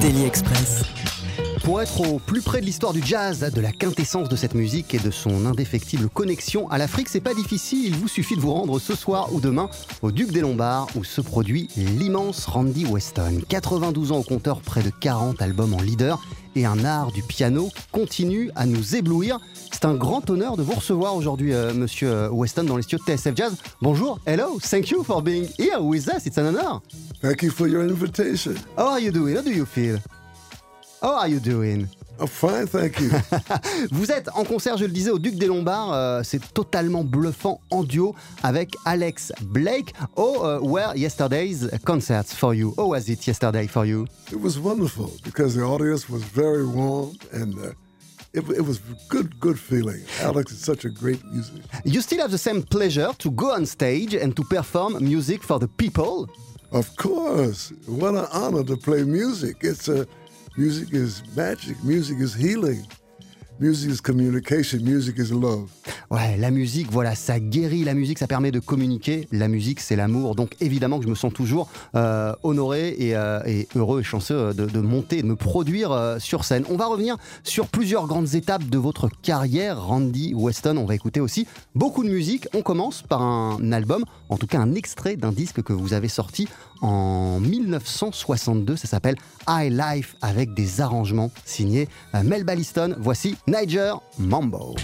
Daily Express. Pour être au plus près de l'histoire du jazz, de la quintessence de cette musique et de son indéfectible connexion à l'Afrique, c'est pas difficile. Il vous suffit de vous rendre ce soir ou demain au Duc des Lombards où se produit l'immense Randy Weston. 92 ans au compteur, près de 40 albums en leader et un art du piano continue à nous éblouir. C'est un grand honneur de vous recevoir aujourd'hui, euh, monsieur Weston, dans les studios de TSF Jazz. Bonjour, hello, thank you for being here with us. It's an honor. Thank you for your invitation. How are you doing? How do you feel? How are you doing? I'm fine, thank you. Vous êtes en concert, je le disais, au Duc des Lombards. euh, c'est totalement bluffant en duo avec Alex Blake. Oh, uh, were yesterday's concerts for you? How was it yesterday for you? it was wonderful because the audience was very warm and uh, it, it was good, good feeling. Alex is such a great musician. You still have the same pleasure to go on stage and to perform music for the people? Of course, what an honor to play music. It's a music is magic. Music is healing. Music is communication. Music is love. Ouais, la musique, voilà, ça guérit. La musique, ça permet de communiquer. La musique, c'est l'amour. Donc évidemment que je me sens toujours euh, honoré et, euh, et heureux et chanceux de, de monter, de me produire euh, sur scène. On va revenir sur plusieurs grandes étapes de votre carrière, Randy Weston. On va écouter aussi beaucoup de musique. On commence par un album, en tout cas un extrait d'un disque que vous avez sorti en 1962. Ça s'appelle High Life avec des arrangements signés Mel Balliston. Voici Niger Mambo.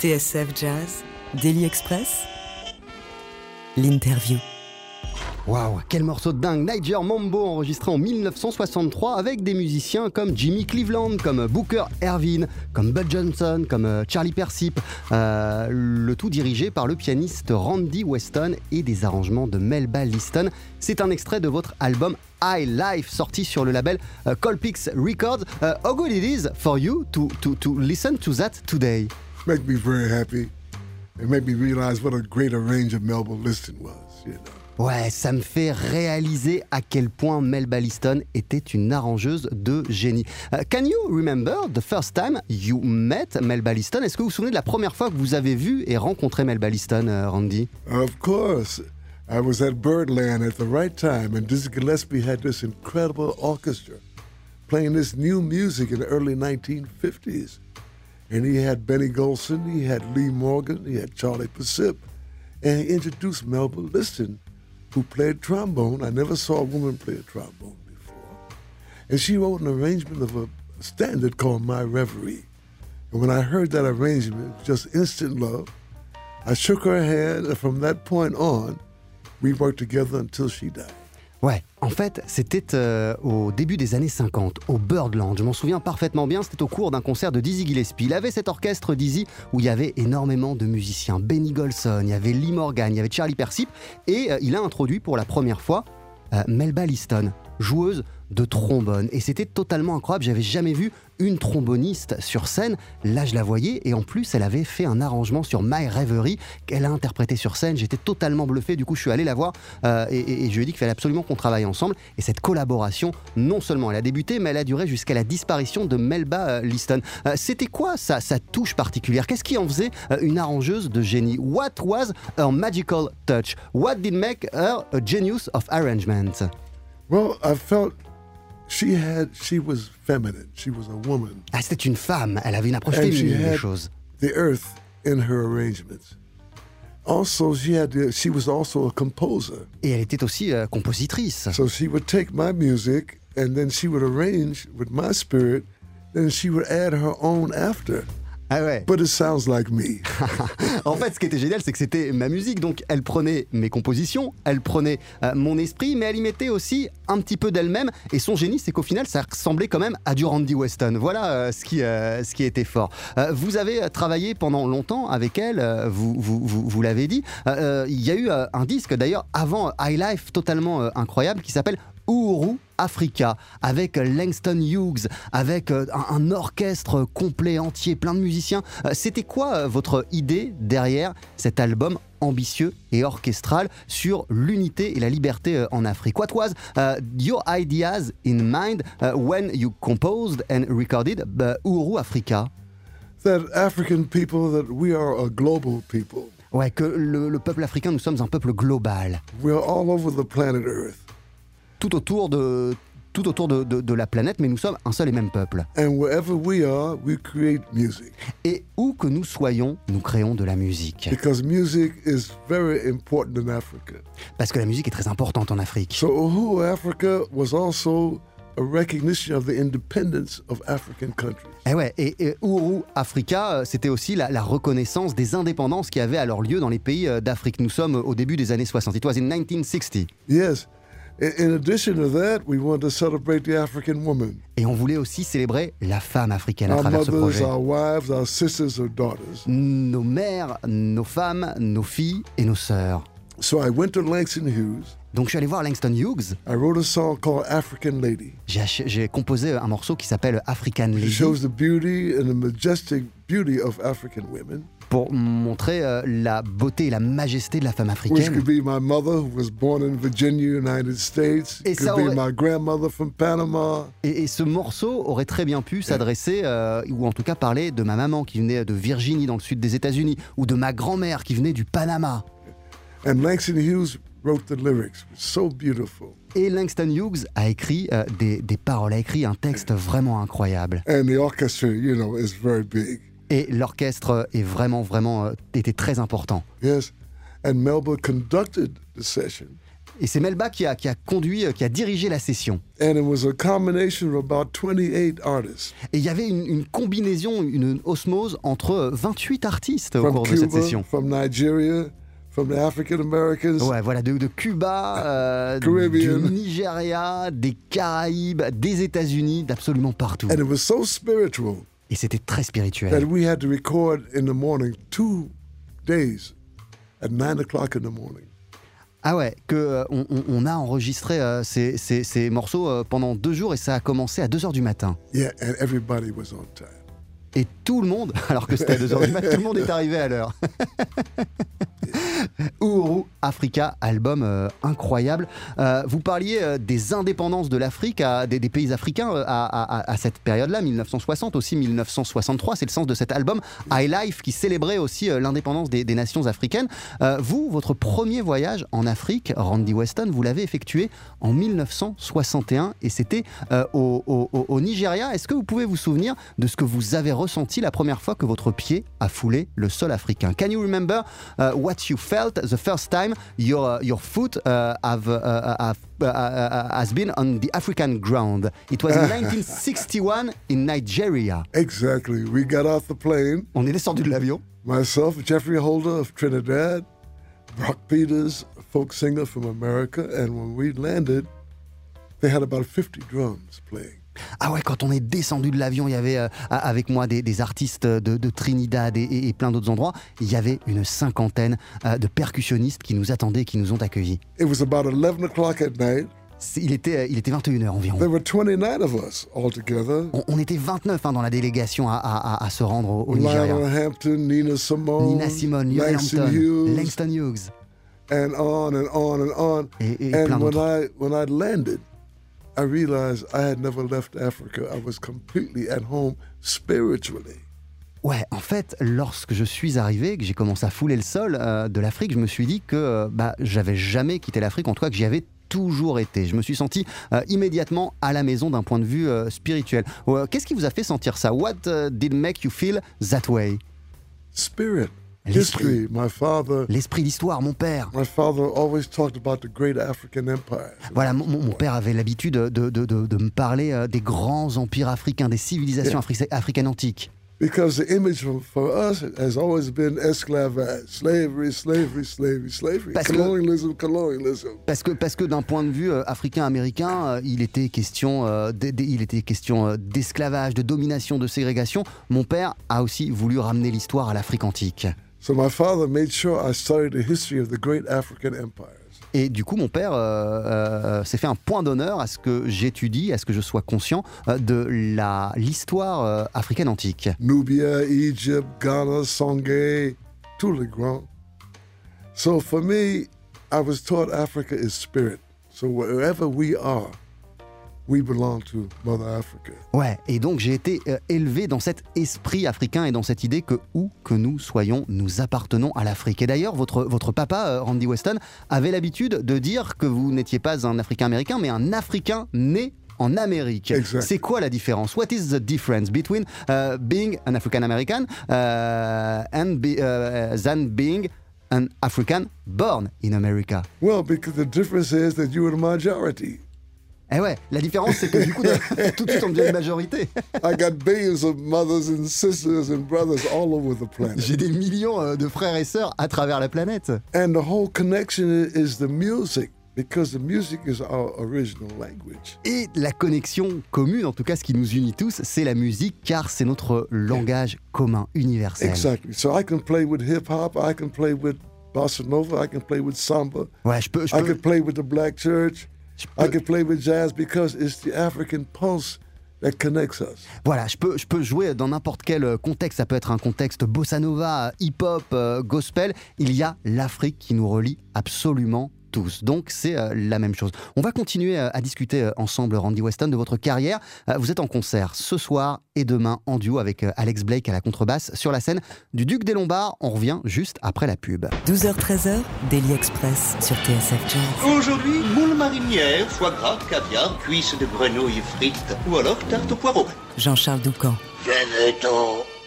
TSF Jazz, Daily Express, l'interview. Waouh, quel morceau de dingue Niger Mambo enregistré en 1963 avec des musiciens comme Jimmy Cleveland, comme Booker Ervin, comme Bud Johnson, comme euh, Charlie Persip. Euh, le tout dirigé par le pianiste Randy Weston et des arrangements de Melba Liston. C'est un extrait de votre album High Life sorti sur le label euh, Colpix Records. How good it is for you to listen to that today? Make me very happy. It made me realize what a great arranger Melba Liston was, you know. Ouais, ça me fait réaliser à quel point Melba Liston était une arrangeuse de génie. Uh, can you remember the first time you met Melba Liston Est-ce que vous vous souvenez de la première fois que vous avez vu et rencontré Melba Liston, euh, Randy? Of course. I was at Birdland at the right time, and Dizzy Gillespie had this incredible orchestra playing this new music in the early 1950s. And he had Benny Golson, he had Lee Morgan, he had Charlie Persip, and he introduced Melba Liston, who played trombone. I never saw a woman play a trombone before. And she wrote an arrangement of a standard called My Reverie. And when I heard that arrangement, just instant love. I shook her hand, and from that point on, we worked together until she died. Ouais, en fait, c'était euh, au début des années 50, au Birdland. Je m'en souviens parfaitement bien, c'était au cours d'un concert de Dizzy Gillespie. Il avait cet orchestre Dizzy où il y avait énormément de musiciens. Benny Golson, il y avait Lee Morgan, il y avait Charlie Persip. Et euh, il a introduit pour la première fois euh, Melba Liston, joueuse de trombone. Et c'était totalement incroyable, j'avais jamais vu une tromboniste sur scène. Là, je la voyais et en plus, elle avait fait un arrangement sur My Reverie qu'elle a interprété sur scène. J'étais totalement bluffé. Du coup, je suis allé la voir euh, et, je lui ai dit qu'il fallait absolument qu'on travaille ensemble. Et cette collaboration, non seulement elle a débuté, mais elle a duré jusqu'à la disparition de Melba euh, Liston. Euh, C'était quoi sa, sa touche particulière? Qu'est-ce qui en faisait une arrangeuse de génie? What was her magical touch? What did make her a genius of arrangement? Well, I felt she had, she was feminine. She was a woman. Ah, c'était une femme. Elle avait une approche And féminine des had choses. the earth in her arrangements. Also, she had the, she was also a composer. Et elle était aussi euh, compositrice. So she would take my music and then she would arrange with my spirit, then she would add her own after. Ah ouais. But it sounds like me. En fait, ce qui était génial, c'est que c'était ma musique. Donc, elle prenait mes compositions, elle prenait euh, mon esprit, mais elle y mettait aussi un petit peu d'elle-même. Et son génie, c'est qu'au final, ça ressemblait quand même à du Randy Weston. Voilà euh, ce, qui, euh, ce qui était fort. Vous avez travaillé pendant longtemps avec elle, vous, vous, vous, vous l'avez dit. Il y a eu un disque, d'ailleurs, avant High Life, totalement incroyable, qui s'appelle Uhuru Africa, avec Langston Hughes, avec euh, un, un orchestre complet, entier, plein de musiciens. Euh, C'était quoi euh, votre idée derrière cet album ambitieux et orchestral sur l'unité et la liberté en Afrique? What was uh, your ideas in mind uh, when you composed and recorded uh, Uhuru Africa? That African people, that we are a global people. Ouais, que le, le peuple africain, nous sommes un peuple global. We're all over the planet Earth. Tout autour de, tout autour de, de- de la planète, mais nous sommes un seul et même peuple. And wherever we are, we create music. Et où que nous soyons, nous créons de la musique. Because music is very important in Africa. Parce que la musique est très importante en Afrique. So Uhuru Africa was also a recognition of the independence of African countries. Et ouais, et, et Africa, euh, c'était aussi la, la reconnaissance des indépendances qui avaient alors lieu dans les pays euh, d'Afrique. Nous sommes au début des années 60. It was in 1960. Yes. In, in addition to that, we want to celebrate the African woman. Et on voulait aussi célébrer la femme africaine à Our travers ce mothers, projet. our wives, our sisters, our daughters. Nos mères, nos femmes, nos filles et nos sœurs. So I went to Langston Hughes. Donc je suis allé voir Langston Hughes. I wrote a song called African Lady. J'ai composé un morceau qui s'appelle African It Lady shows the beauty and the majestic beauty of African women, pour montrer euh, la beauté et la majesté de la femme which africaine. could be my mother, who was born in Virginia, United States. Et It ça could be aurait- my grandmother from Panama. Et, et ce morceau aurait très bien pu s'adresser, euh, ou en tout cas parler de ma maman qui venait de Virginie dans le sud des États-Unis, ou de ma grand-mère qui venait du Panama. And Langston Hughes wrote the lyrics. So beautiful. Et Langston Hughes a écrit euh, des, des paroles, a écrit un texte vraiment incroyable. And the orchestra, you know, is very big. Et l'orchestre est vraiment, vraiment, euh, était très important. Yes. And Melba conducted the session. Et c'est Melba qui a, qui a conduit, euh, qui a dirigé la session. And it was a combination of about 28 artists Et il y avait une, une combinaison, une osmose entre euh, 28 artistes au from cours de cette Cuba, session. from Nigeria, from the African Americans. Ouais, voilà, de, de Cuba, euh, du. Nigeria, des Caraïbes, des États-Unis, d'absolument partout. And it was so spiritual Et c'était très that spirituel. we had to record in the morning two days at 9 o'clock in the morning. Ah ouais, que euh, on, a enregistré euh, ces, ces- ces morceaux euh, pendant deux jours et ça a commencé à 2h du matin. Yeah, and everybody was on time. Et tout le monde, alors que c'était à 2h du matin, tout le monde est arrivé à l'heure. Uhuru Africa, album euh, incroyable. Euh, vous parliez euh, des indépendances de l'Afrique, des, pays africains à, cette période-là, 1960, aussi 1963. C'est le sens de cet album High Life qui célébrait aussi l'indépendance des, nations africaines. Vous, votre premier voyage en Afrique, Randy Weston, vous l'avez effectué en 1961 et c'était au, Nigeria. Est-ce que vous pouvez vous souvenir de ce que vous avez ressenti la première fois que votre pied a foulé le sol africain? Can you remember what you felt the first time your, uh, your foot uh, have, uh, uh, have, has been on the African ground? It was in 1961 in Nigeria. Exactly. We got off the plane. On est descendu de l'avion. Myself, Jeffrey Holder of Trinidad, Brock Peters, folk singer from America, and when we landed, they had about 50 drums playing. Ah ouais, quand on est descendu de l'avion, il y avait euh, avec moi des, des artistes de, de Trinidad et, et- et plein d'autres endroits. Il y avait une cinquantaine euh, de percussionnistes qui nous attendaient, qui nous ont accueillis. It was about 11 o'clock at night. C'est- Il était, euh, il était 21h environ. There were 29 of us all together. On, on était 29 hein, dans la délégation à, à- à- à se rendre au, au Nigeria. Hampton, Nina Simone, Nina Simone, Langston Hughes, Langston Hughes. and on and on and on. Et- et plein when d'autres. I when I landed, I realized I had never left Africa. I was completely at home spiritually. Ouais, en fait, lorsque je suis arrivé, que j'ai commencé à fouler le sol euh, de l'Afrique, je me suis dit que euh, bah, j'avais jamais quitté l'Afrique, en tout cas que j'y avais toujours été. Je me suis senti euh, immédiatement à la maison d'un point de vue euh, spirituel. Ouais, Qu'est-ce qui vous a fait sentir ça? What uh, did make you feel that way? Spirit, L'esprit. history. My father, L'esprit, l'histoire, mon père. my father always talked about the great African empire. Voilà, mon, mon- père avait l'habitude de, de- de- de me parler euh, des grands empires africains, des civilisations afri- africaines antiques. Because the image for, us has always been esclavage, slavery, slavery, slavery, slavery, Parce que- colonialism, colonialism. Parce que, parce que d'un point de vue euh, africain-américain, euh, il était question, euh, il était question euh, d'esclavage, de domination, de ségrégation. Mon père a aussi voulu ramener l'histoire à l'Afrique antique. So my father made sure I studied the history of the great African empires. Et du coup, mon père euh, euh, s'est fait un point d'honneur à ce que j'étudie, à ce que je sois conscient euh, de la l'histoire euh, africaine antique. Nubia, Egypt, Ghana, Songhai, tous les grands. So for me, I was taught Africa is spirit. So wherever we are, we belong to Mother Africa. Ouais, et donc j'ai été euh, élevé dans cet esprit africain et dans cette idée que où que nous soyons, nous appartenons à l'Afrique. Et d'ailleurs, votre, votre papa, euh, Randy Weston, avait l'habitude de dire que vous n'étiez pas un Africain-Américain, mais un Africain né en Amérique. C'est quoi la différence? What is the difference between uh, being an African American uh, and be, uh, than being an African born in America? Well, because the difference is that you were the majority. Eh ouais, la différence c'est que du coup, tout de suite on devient une majorité. I got billions of mothers and sisters and brothers all over the planet. J'ai des millions euh, de frères et sœurs à travers la planète. And the whole connection i- is the music, because the music is our original language. Et la connexion commune, en tout cas ce qui nous unit tous, c'est la musique, car c'est notre langage commun, universel. Exactly. So I can play with hip hop, I can play with bossa nova, I can play with samba, Ouais, je peux, je I peux, can play with the black church, I can play with jazz because it's the African pulse that connects us. voilà, je peux, je peux jouer dans n'importe quel euh, contexte. Ça peut être un contexte bossa nova, hip-hop, euh, gospel. Il y a l'Afrique qui nous relie absolument tous. Donc c'est euh, la même chose. On va continuer euh, à discuter euh, ensemble, Randy Weston, de votre carrière. Euh, vous êtes en concert ce soir et demain en duo avec euh, Alex Blake à la contrebasse sur la scène du Duc des Lombards. On revient juste après la pub. 12h-13h, Daily Express sur TSF Jazz. Aujourd'hui, moule marinière, foie gras, caviar, cuisses de grenouille frites ou alors tarte au poireau. Jean-Charles Doucan. Venez-t'en.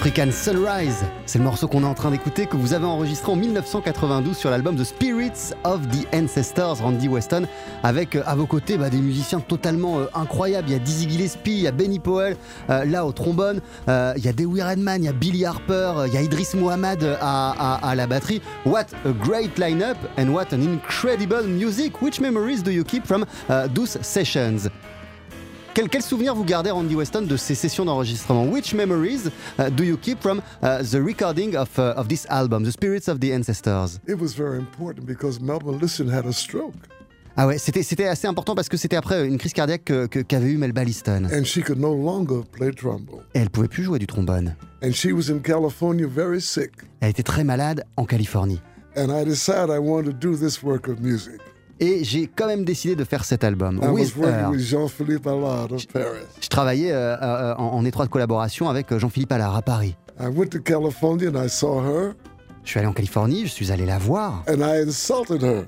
African Sunrise, c'est le morceau qu'on est en train d'écouter, que vous avez enregistré en 1992 sur l'album The Spirits of the Ancestors, Randy Weston, avec euh, à vos côtés bah, des musiciens totalement euh, incroyables. Il y a Dizzy Gillespie, il y a Benny Powell, euh, là au trombone, il y a Dewey Redman, il y a Billy Harper, il y a Idris Muhammad euh, à, la batterie. What a great lineup and what an incredible music. Which memories do you keep from those sessions? Quel, quel souvenir vous gardez, Randy Weston, de ces sessions d'enregistrement? Which memories uh, do you keep from uh, the recording of, uh, of this album, The Spirits of the Ancestors? It was very important because Melba Liston had a stroke Ah ouais, c'était c'était assez important parce que c'était après une crise cardiaque que- que- qu'avait eu Melba Liston. and she could no longer play trombone. Et elle pouvait plus jouer du trombone. And she was in California very sick. Elle était très malade en Californie. And I decided I wanted to do this work of music. Et j'ai quand même décidé de faire cet album. With her. with Jean-Philippe Allard of Paris. Je travaillais euh, euh, en, en étroite collaboration avec euh, Jean-Philippe Allard à Paris. I went to California and I saw her Je suis allé en Californie, je suis allé la voir and I insulted her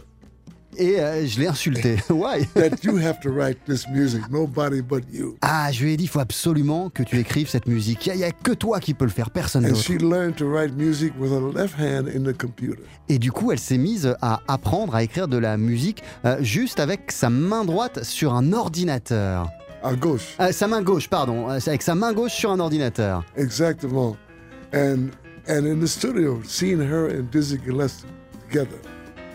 et euh, je l'ai insultée. Why? That you have to write this music, nobody but you. Ah, je lui ai dit, il faut absolument que tu écrives cette musique. Il n'y a, que toi qui peux le faire, personne And d'autre. she learned to write music with her left hand in the computer. Et du coup, elle s'est mise à apprendre à écrire de la musique euh, juste avec sa main droite sur un ordinateur. À gauche. Euh, sa main gauche, pardon. avec sa main gauche sur un ordinateur. Exactement. And and in the studio, seeing her and Dizzy Gillespie together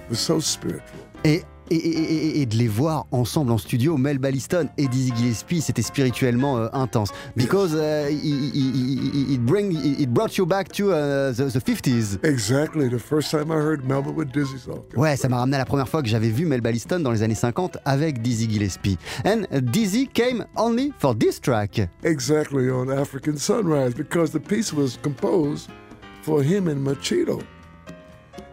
was so spiritual. Et, et, et- et- et de les voir ensemble en studio, Mel Balliston et Dizzy Gillespie, c'était spirituellement euh, intense. Because uh, it, it- bring, it brought you back to uh, the, the 50s. Exactly. The first time I heard Melba with Dizzy song. Ouais, ça m'a ramené à la première fois que j'avais vu Mel Balliston dans les années 50 avec Dizzy Gillespie. And Dizzy came only for this track. Exactly on African Sunrise because the piece was composed for him and Machito.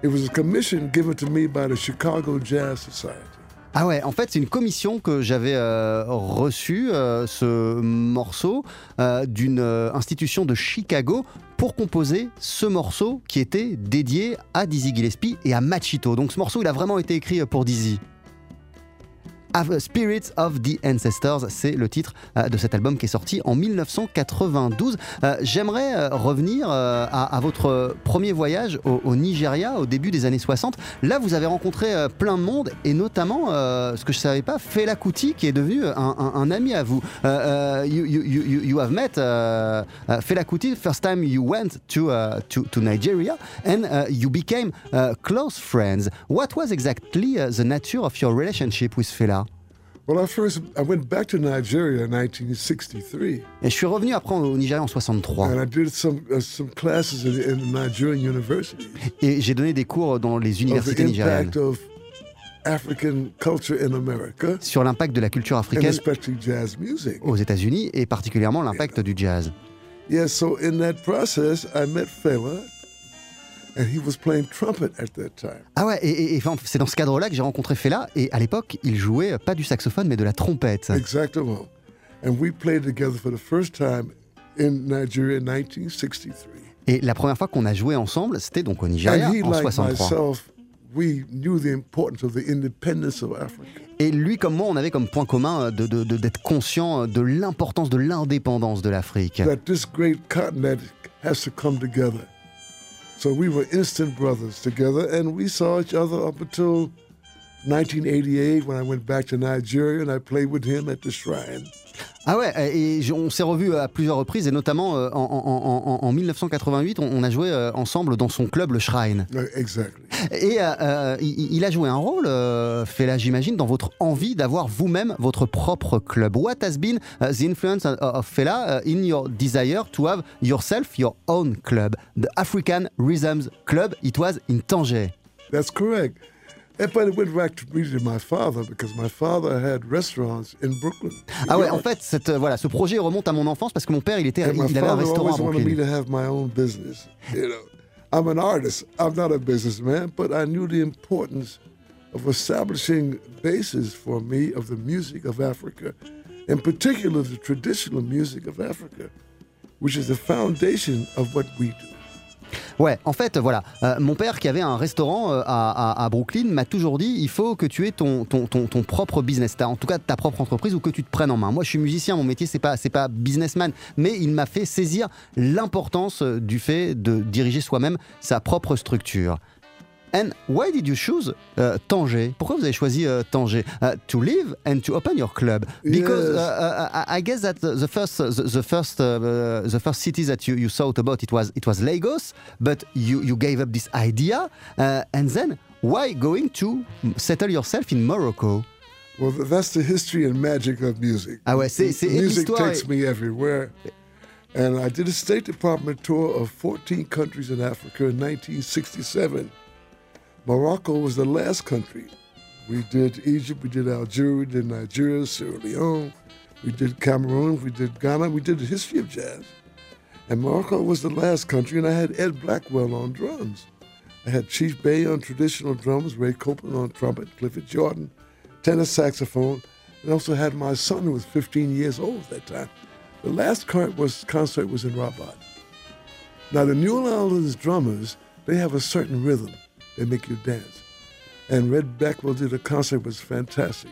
It was a commission given to me by the Chicago Jazz Society. Ah ouais, en fait, c'est une commission que j'avais euh, reçue, euh, ce morceau, euh, d'une institution de Chicago pour composer ce morceau qui était dédié à Dizzy Gillespie et à Machito. Donc ce morceau, il a vraiment été écrit pour Dizzy. Spirits of the Ancestors, c'est le titre euh, de cet album qui est sorti en 1992. Euh, J'aimerais euh, revenir à, votre premier voyage au, Nigeria au début des années 60. Là, vous avez rencontré plein de monde et notamment, ce que je savais pas, Fela Kuti qui est devenu un, ami à vous. You, have met Fela Kuti first time you went to, uh, to, Nigeria and uh, you became uh, close friends. What was exactly the nature of your relationship with Fela? Et je suis revenu après au Nigeria en 63 and I did some uh, some classes in, in Nigerian universities. Et j'ai donné des cours dans les universités nigériennes. sur l'impact de la culture africaine especially jazz music. aux États-Unis et particulièrement l'impact du jazz. Yeah, so in that process, I met Fela, and he was playing trumpet at that time. Ah ouais, et, et- c'est dans ce cadre-là que j'ai rencontré Fela et à l'époque, il jouait euh, pas du saxophone mais de la trompette. Exactement. And we played together for the first time in Nigeria in 1963. Et la première fois qu'on a joué ensemble, c'était donc au Nigeria and he, en like 63. myself, we knew the importance of the independence of Africa. Et lui comme moi, on avait comme point commun euh, de- de- de- d'être conscient euh, de l'importance de l'indépendance de l'Afrique. That this great continent has to come together. So we were instant brothers together, and we saw each other up until 1988 when I went back to Nigeria and I played with him at the shrine. Ah ouais, et on s'est revus à plusieurs reprises et notamment euh, en, en- en- en- en 1988, on, a joué euh, ensemble dans son club, le Shrine. Exactly. Et euh, il, il a joué un rôle, euh, Fela, j'imagine, dans votre envie d'avoir vous-même votre propre club. What has been the influence of- Fela in your desire to have yourself your own club? The African Rhythms Club, it was in Tanger. That's correct. And, but it went back to really to my father because my father had restaurants in Brooklyn. Ah ouais, en fait, cette, euh, voilà, ce projet remonte à mon enfance parce que mon père, il, était, And my il avait un father restaurant à always wanted me Brooklyn. to have my own business. You know, I'm an artist. I'm not a businessman, but I knew the importance of establishing bases for me of the music of Africa, in particular the traditional music of Africa, which is the foundation of what we do. Ouais, en fait, voilà, euh, mon père qui avait un restaurant euh, à, Brooklyn m'a toujours dit il faut que tu aies ton, propre business, en tout cas ta propre entreprise ou que tu te prennes en main. Moi, je suis musicien, mon métier c'est pas c'est pas businessman, mais il m'a fait saisir l'importance euh, du fait de diriger soi-même sa propre structure. And why did you choose uh, Tanger Pourquoi vous avez choisi uh, Tanger Uh, to live and to open your club? Because Yes. uh, uh, I I guess that the first the, the first uh, the first city that you, you thought about it was it was Lagos, but you you gave up this idea, uh, and then why going to settle yourself in Morocco? Well, that's the history and magic of music. Ah ouais, c'est- c'est music takes me everywhere. And I did a State Department tour of 14 countries in Africa in 1967. Morocco was the last country. We did Egypt, we did Algeria, we did Nigeria, Sierra Leone, we did Cameroon, we did Ghana, we did the history of jazz. And Morocco was the last country, and I had Ed Blackwell on drums. I had Chief Bay on traditional drums, Ray Copeland on trumpet, Clifford Jordan, tenor saxophone, and also had my son who was 15 years old at that time. The last concert was, concert was in Rabat. Now the New Orleans drummers, they have a certain rhythm. They make you dance. And Red Blackwell did a concert was fantastic.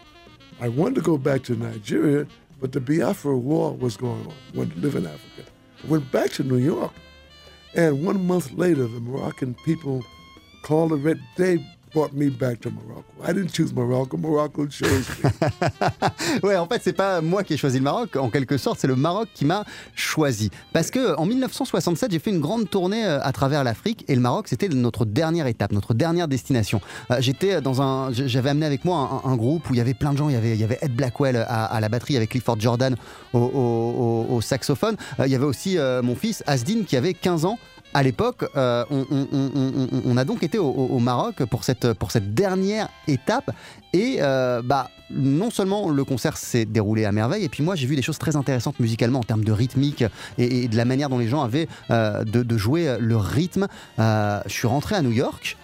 I wanted to go back to Nigeria, but the Biafra War was going on. I wanted to live in Africa. I went back to New York, and one month later, the Moroccan people called the Red. They brought me back to Morocco. I didn't choose Morocco. Morocco chose me. Ouais, en fait, c'est pas moi qui ai choisi le Maroc. En quelque sorte, c'est le Maroc qui m'a choisi. Parce que en 1967, j'ai fait une grande tournée euh, à travers l'Afrique et le Maroc, c'était notre dernière étape, notre dernière destination. Euh, J'étais dans un, j'avais amené avec moi un, groupe où il y avait plein de gens. Il y avait, Ed Blackwell à, à la batterie avec Clifford Jordan au, au- saxophone. Euh, Il y avait aussi euh, mon fils Asdin qui avait 15 ans. À l'époque, euh, on, a donc été au, Maroc pour cette, pour cette dernière étape. Et euh, bah, non seulement le concert s'est déroulé à merveille, et puis moi j'ai vu des choses très intéressantes musicalement en termes de rythmique et, de la manière dont les gens avaient euh, de, jouer le rythme. Je suis rentré à New York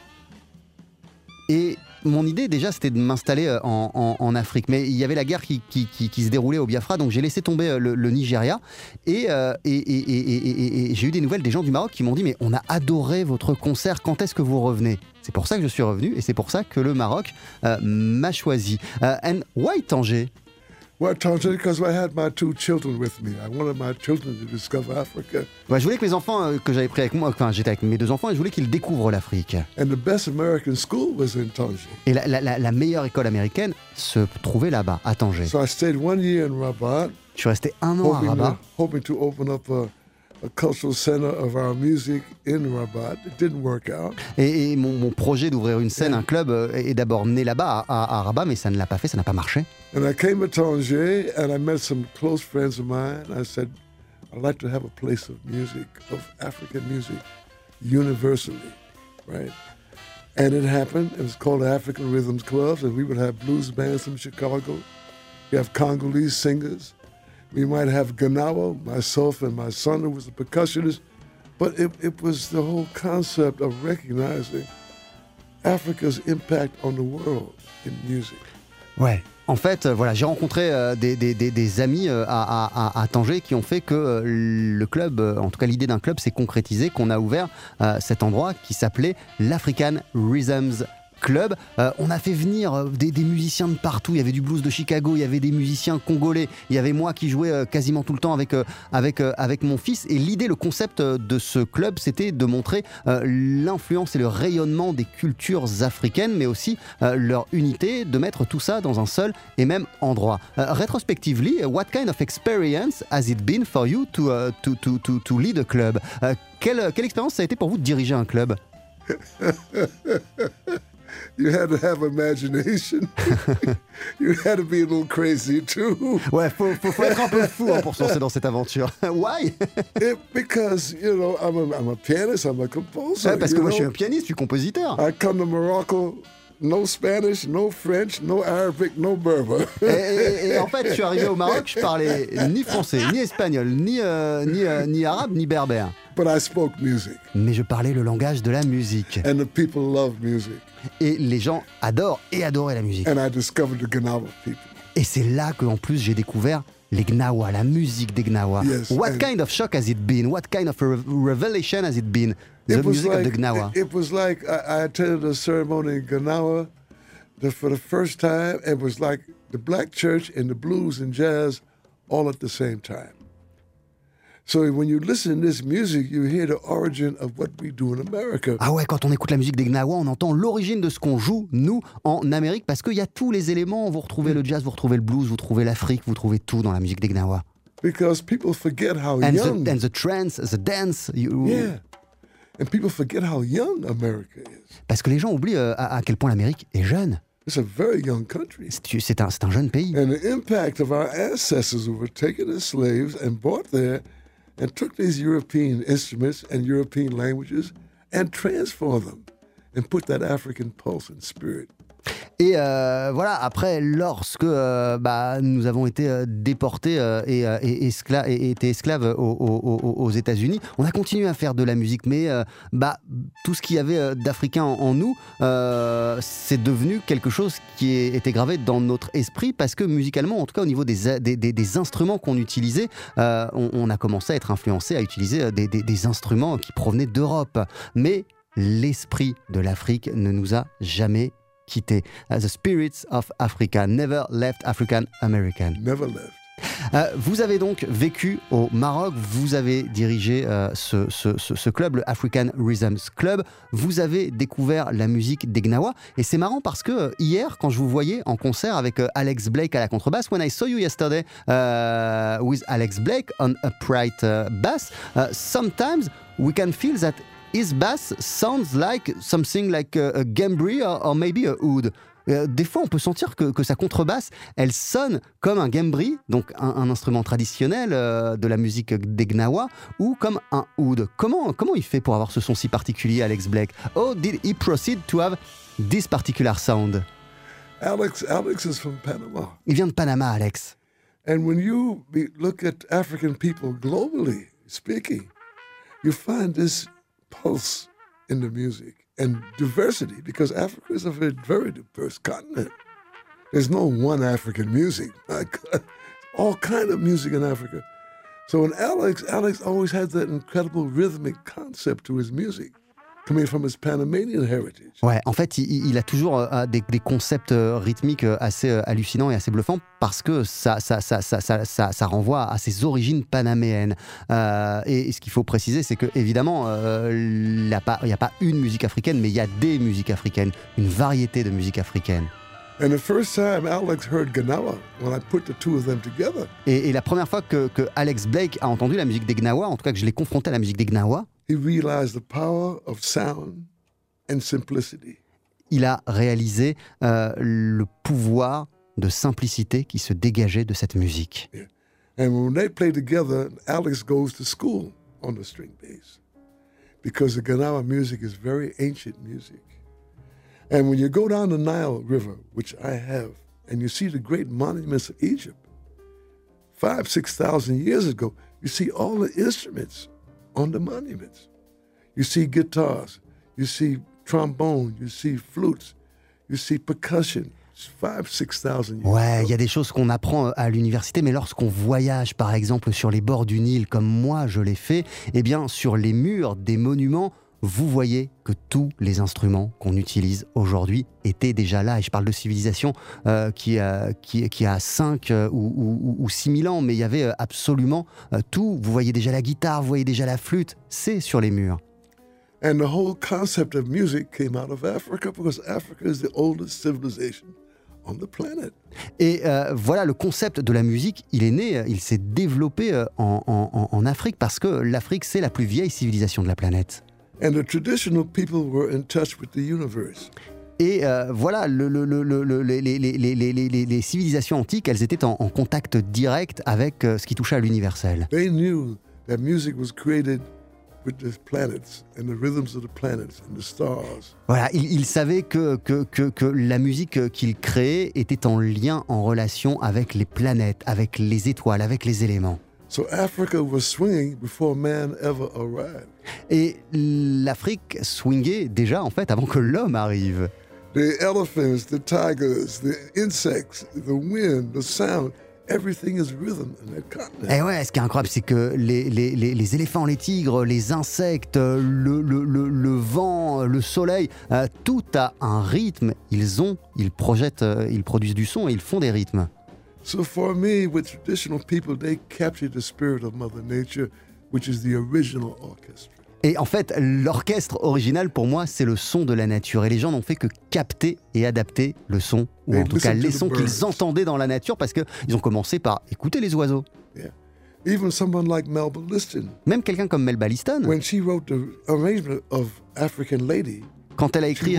et mon idée déjà c'était de m'installer euh, en, Afrique, mais il y avait la guerre qui, qui- qui- se déroulait au Biafra, donc j'ai laissé tomber euh, le, Nigeria. Et, euh, et- et- et- j'ai eu des nouvelles des gens du Maroc qui m'ont dit mais on a adoré votre concert, quand est-ce que vous revenez? C'est pour ça que je suis revenu et c'est pour ça que le Maroc m'a choisi. And why Tanger Ouais, je voulais que mes enfants euh, que j'avais pris avec moi, enfin j'étais avec mes deux enfants et je voulais qu'ils découvrent l'Afrique. And the best American school was in Tangier. Et la, la- la- la meilleure école américaine se trouvait là-bas, à Tanger. So I stayed one year in Rabat, Je suis resté un an à hoping Rabat. to, hoping to open up a cultural center of our music in Rabat. It didn't work out. Et, et mon, mon projet d'ouvrir une scène, un club, euh, est d'abord né là-bas, à, à- à Rabat, mais ça ne l'a pas fait, ça n'a pas marché. And I came to Tangier and I met some close friends of mine. I said, I'd like to have a place of music, of African music, universally, right? And it happened. It was called African Rhythms Clubs, and we would have blues bands from Chicago. We have Congolese singers. We might have Ganawa, myself and my son, who was a percussionist. But it, it was the whole concept of recognizing Africa's impact on the world in music. Ouais. En fait, euh, voilà, j'ai rencontré euh, des, des- des- des amis euh, à, à- à- Tanger qui ont fait que le club, en tout cas l'idée d'un club s'est concrétisée, qu'on a ouvert cet endroit qui s'appelait l'African Rhythms Club. Euh, on a fait venir euh, des, musiciens de partout. Il y avait du blues de Chicago, il y avait des musiciens congolais, il y avait moi qui jouais euh, quasiment tout le temps avec, avec, avec mon fils. Et l'idée, le concept de ce club, c'était de montrer l'influence et le rayonnement des cultures africaines, mais aussi leur unité, de mettre tout ça dans un seul et même endroit. Retrospectively, what kind of experience has it been for you to, to, to, to, to lead a club? Quelle, quelle expérience ça a été pour vous de diriger un club? You had to have imagination. you had to be a little crazy too. Ouais, faut, faut, faut être un peu fou hein, pour se lancer dans cette aventure. Why? It- because, you know, I'm a, I'm a pianist, I'm a composer. Ouais, Parce que you moi je suis know. un pianiste, je suis compositeur. I come to Morocco, no Spanish, no French, no Arabic, no Berber. Et, et- et en fait, je suis arrivé au Maroc, je parlais ni français, ni espagnol, ni, euh, ni, euh, ni arabe, ni berbère. but I spoke music, Mais je parlais le langage de la musique. and the people love music. Et les gens adorent et adoraient la musique. And I discovered the Ganawa people. Et c'est là que en plus j'ai découvert les Gnawa, la musique des Gnawa. Yes, What kind of shock has it been? What kind of revelation has it been? The It was music like, of the Gnawa. It, it was like I, I attended a ceremony in Ganawa the, for the first time. It was like the black church and the blues and jazz all at the same time. So when you listen to this music, you hear the origin of what we do in America. Ah ouais, quand on écoute la musique des Gnawa, on entend l'origine de ce qu'on joue, nous, en Amérique, parce qu'il y a tous les éléments. Vous retrouvez le jazz, vous retrouvez le blues, vous trouvez l'Afrique, vous trouvez tout dans la musique des Gnawa. Because people forget how And young. the, and the trance, the dance. you- yeah. And people forget how young America is. Parce que les gens oublient euh, à, à quel point l'Amérique est jeune. It's a very young country. C'est un, un jeune pays. And the impact of our ancestors who were taken as slaves and brought there and took these European instruments and European languages and transformed them and put that African pulse and spirit. Et euh, voilà, après, lorsque euh, bah, nous avons été euh, déportés et, et, escla- et esclaves aux, États-Unis, on a continué à faire de la musique, mais bah, tout ce qu'il y avait d'africain en, nous, c'est devenu quelque chose qui était gravé dans notre esprit parce que musicalement, en tout cas au niveau des, instruments qu'on utilisait, on, on a commencé à être influencé à utiliser des instruments qui provenaient d'Europe. Mais l'esprit de l'Afrique ne nous a jamais quittés. Uh, the spirits of Africa never left African American. Never left. Euh, vous avez donc vécu au Maroc, vous avez dirigé euh, ce, ce- ce- ce club, le African Rhythms Club, vous avez découvert la musique des Gnawa, et c'est marrant parce que euh, hier, quand je vous voyais en concert avec euh, Alex Blake à la contrebasse, when I saw you yesterday uh, with Alex Blake on upright uh, bass, uh, sometimes we can feel that his bass sounds like something like a, a gambri or, or maybe a oud. Euh, des fois, on peut sentir que, que sa contrebasse, elle sonne comme un gambri, donc un, un instrument traditionnel euh, de la musique des Gnawa, ou comme un oud. Comment, comment il fait pour avoir ce son si particulier, Alex Blake? Oh, did he proceed to have this particular sound? Alex, Alex is from Panama. Il vient de Panama, Alex. And when you look at African people globally speaking, you find this pulse in the music and diversity because Africa is a very, very diverse continent. There's no one African music. God, all kind of music in Africa. So when Alex, Alex always had that incredible rhythmic concept to his music, coming from his Panamanian heritage. Ouais, en fait, il, il a toujours euh, des, des concepts euh, rythmiques euh, assez euh, hallucinants et assez bluffants parce que ça, renvoie à ses origines panaméennes. Et, ce qu'il faut préciser, c'est que évidemment, il n'y a, pas- a une musique africaine, mais il y a des musiques africaines, une variété de musiques africaines. And the first time Alex heard Ganawa, when I put the two of them together, Et, et la première fois que, que Alex Blake a entendu la musique des Gnawa, en tout cas que je l'ai confronté à la musique des Gnawa, he realized the power of sound and simplicity. il a réalisé euh, le pouvoir de simplicité qui se dégageait de cette musique. And when they play together, Alex goes to school on the string bass because the Ganawa music is very ancient music. And when you go down the Nile River, which I have, and you see the great monuments of Egypt, five, six thousand years ago, you see all the instruments on the monuments. You see guitars, you see trombone, you see flutes, you see percussion. Five, six thousand years Ouais, il y a des choses qu'on apprend à l'université, mais lorsqu'on voyage, par exemple, sur les bords du Nil, comme moi je l'ai fait, eh bien, sur les murs des monuments, vous voyez que tous les instruments qu'on utilise aujourd'hui étaient déjà là. Et je parle de civilisation euh, qui, a, qui, qui a 5 euh, ou, ou, ou 6 000 ans, mais il y avait euh, absolument euh, tout. Vous voyez déjà la guitare, vous voyez déjà la flûte, c'est sur les murs. And the whole concept of music came out of Africa because Africa is the oldest civilization on the planet. Et euh, voilà, le concept de la musique, il est né, euh, il s'est développé euh, en, en- en Afrique parce que l'Afrique, c'est la plus vieille civilisation de la planète. And the traditional people were in touch with the universe. Et euh, voilà, le- le- le- le- le- les, les- les- les- civilisations antiques, elles étaient en, en contact direct avec euh, ce qui touchait à l'universel. They knew that music was created with the planets and the rhythms of the planets and the stars. Voilà, ils, ils savaient que, que, que, que la musique euh, qu'ils créaient était en lien, en relation avec les planètes, avec les étoiles, avec les éléments. So Africa was swinging before man ever arrived. Et l'Afrique swingait déjà, en fait, avant que l'homme arrive. The elephants, the tigers, the insects, the wind, the sound, everything is rhythm in that continent. Et ouais, ce qui est incroyable, c'est que les, les- les- les éléphants, les tigres, les insectes, le, le- le- le vent, le soleil, euh, tout a un rythme. Ils ont, ils projettent, euh, ils produisent du son et ils font des rythmes. So for me, with traditional people, they capture the spirit of Mother Nature, which is the original orchestra. Et en fait, l'orchestre original, pour moi, c'est le son de la nature. Et les gens n'ont fait que capter et adapter le son, ou en tout cas les sons qu'ils entendaient dans la nature, parce qu'ils ont commencé par écouter les oiseaux. Yeah. Even someone like Melba Liston, Même quelqu'un comme Melba Liston, when she wrote the arrangement of African Lady, quand elle a écrit...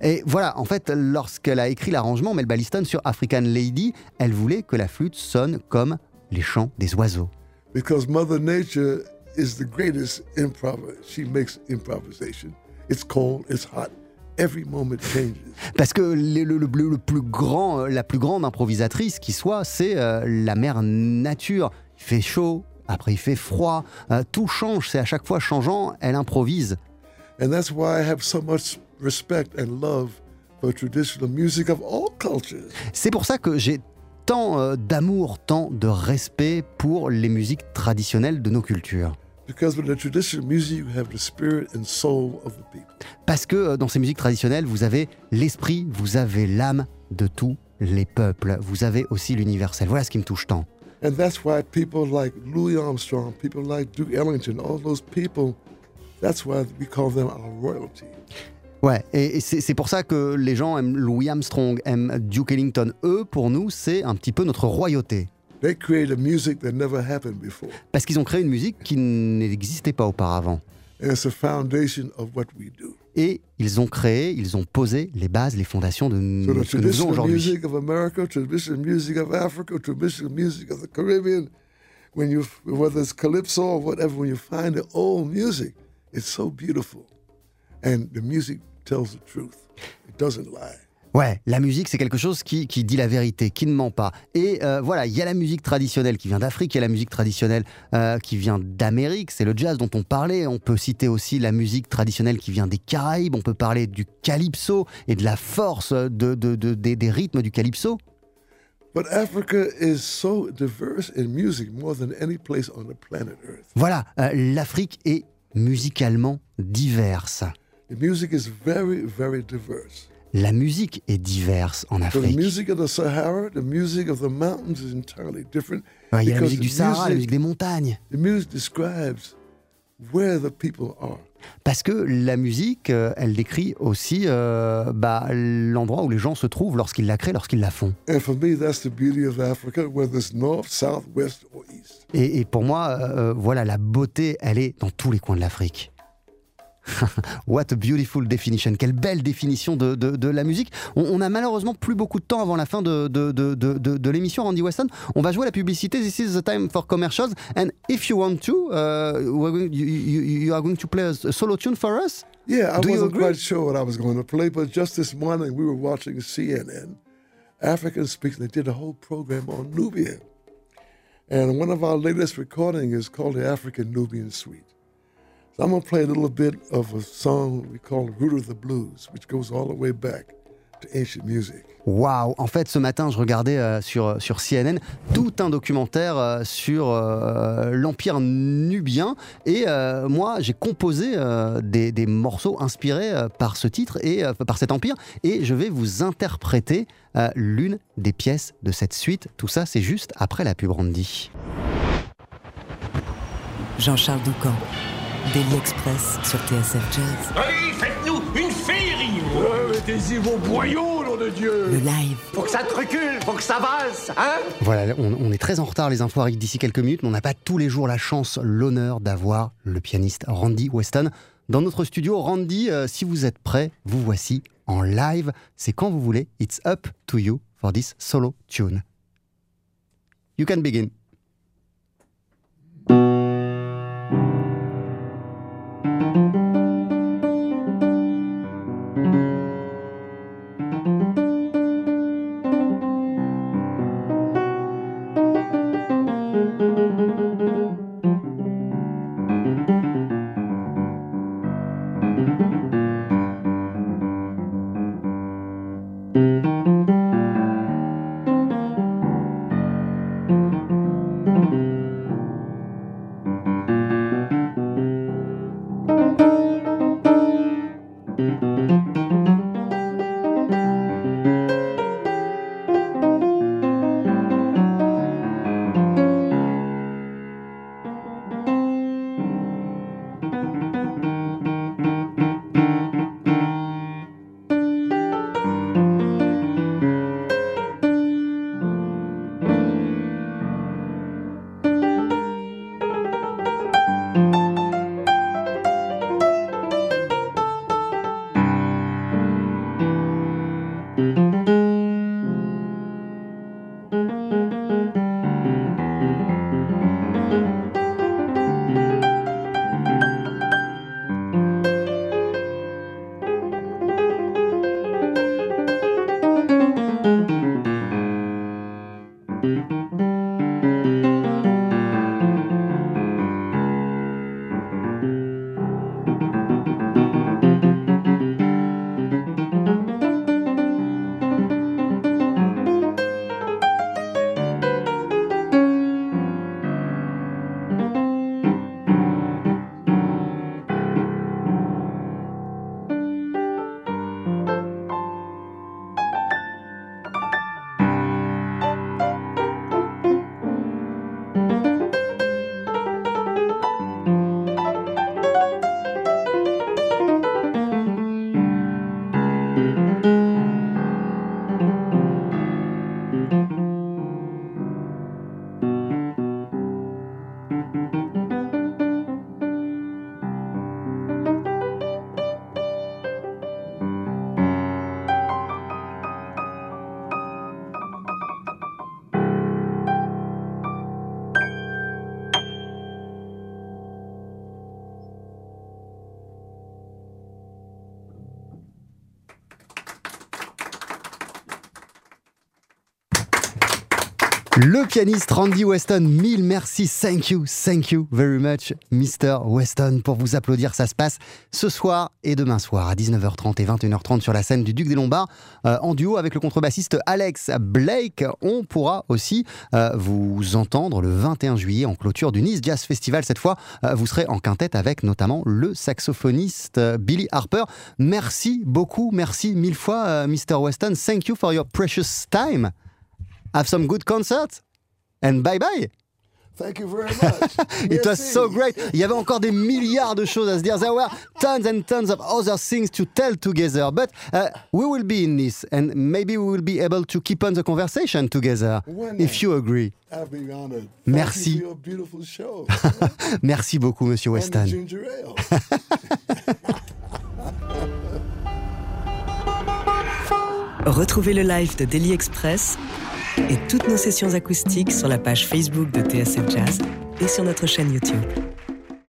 Et voilà, en fait, lorsqu'elle a écrit l'arrangement, Melba Liston, sur African Lady, elle voulait que la flûte sonne comme les chants des oiseaux. Because Mother Nature is the greatest improver. She makes improvisation. It's cold, it's hot. Every moment changes. Parce que le, le- le- le plus grand, la plus grande improvisatrice qui soit, c'est euh, la mère nature. Il fait chaud, après il fait froid, euh, tout change, c'est à chaque fois changeant, elle improvise. And that's why I have so much respect and love for traditional music of all cultures. C'est pour ça que j'ai tant euh, d'amour, tant de respect pour les musiques traditionnelles de nos cultures. Because with the traditional music, you have the spirit and soul of the people. Parce que euh, dans ces musiques traditionnelles, vous avez l'esprit, vous avez l'âme de tous les peuples, vous avez aussi l'universel. Voilà ce qui me touche tant. And that's why people like Louis Armstrong, people like Duke Ellington, all those people, that's why we call them our royalty. Ouais, et c'est pour ça que les gens aiment Louis Armstrong, aiment Duke Ellington. Eux, pour nous, c'est un petit peu notre royauté. They create a music that never happened before. Parce qu'ils ont créé une musique qui n'existait pas auparavant. And it's a foundation of what we do. Et ils ont créé, ils ont posé les bases, les fondations de So ce que nous traditional aujourd'hui. music of America, traditional music of Africa, traditional music of the Caribbean, when you, whether it's calypso or whatever, when you find the old music, it's so beautiful. And the music tells the truth. It doesn't lie. Ouais, la musique, c'est quelque chose qui, qui dit la vérité, qui ne ment pas. Et euh, voilà, il y a la musique traditionnelle qui vient d'Afrique, il y a la musique traditionnelle euh, qui vient d'Amérique, c'est le jazz dont on parlait. On peut citer aussi la musique traditionnelle qui vient des Caraïbes, on peut parler du calypso et de la force de, de- de- des, des rythmes du calypso. But Africa is so diverse in music more than any place on the planet Earth. Voilà, euh, l'Afrique est musicalement diverse. The music is very, very diverse. La musique est diverse en Afrique. Il y a la musique du Sahara, la musique des montagnes. Parce que la musique, euh, elle décrit aussi euh, bah, l'endroit où les gens se trouvent lorsqu'ils la créent, lorsqu'ils la font. Et, et pour moi, euh, voilà, la beauté, elle est dans tous les coins de l'Afrique. What a beautiful definition. Quelle belle définition de, de- de la musique. On, on a malheureusement plus beaucoup de temps avant la fin de, de, de, de- de- de l'émission, Randy Weston. On va jouer la publicité. This is the time for commercials. And if you want to, uh, we're going- you, you- you are going to play a solo tune for us? Yeah, I Do wasn't quite sure what I was going to play, but just this morning we were watching CNN. African Speaks, they did a whole program on Nubia. And one of our latest recordings is called the African Nubian Suite. So I'm going to play a little bit of a song we call Root of the Blues, which goes all the way back to ancient music. Waouh En fait, ce matin, je regardais euh, sur, sur CNN tout un documentaire euh, sur euh, l'Empire nubien. Et euh, moi, j'ai composé euh, des, des morceaux inspirés euh, par ce titre et euh, par cet empire. Et je vais vous interpréter euh, l'une des pièces de cette suite. Tout ça, c'est juste après la pub Randy. Jean-Charles Doucan, Daily Express sur TSF Jazz. Allez, faites-nous une féerie Mettez-y vos boyaux, nom de Dieu Le live, Faut que ça te recule, faut que ça valse, hein Voilà, on, on est très en retard, les infos arrivent d'ici quelques minutes, mais on n'a pas tous les jours la chance, l'honneur d'avoir le pianiste Randy Weston dans notre studio. Randy, euh, si vous êtes prêt, vous voici en live. C'est quand vous voulez. It's up to you for this solo tune. You can begin. Le pianiste Randy Weston, mille merci, thank you, thank you very much, Mr. Weston, pour vous applaudir. Ça se passe ce soir et demain soir à 19h30 et 21h30 sur la scène du Duc des Lombards, euh, en duo avec le contrebassiste Alex Blake. On pourra aussi euh, vous entendre le 21 juillet en clôture du Nice Jazz Festival. Cette fois, euh, vous serez en quintette avec notamment le saxophoniste Billy Harper. Merci beaucoup, merci mille fois, Mr. Weston. Thank you for your precious time. Have some good concerts and bye bye. Thank you very much. It was so great. Il y avait encore des milliards de choses à se dire. There were tons and tons of other things to tell together. But uh, we will be in this and maybe we will be able to keep on the conversation together if you agree. I'll be honored. Thank Merci. You for your beautiful show. Merci beaucoup, Monsieur Weston. ginger ale. Retrouvez le live de Daily Express et toutes nos sessions acoustiques sur la page Facebook de TSF Jazz et sur notre chaîne YouTube.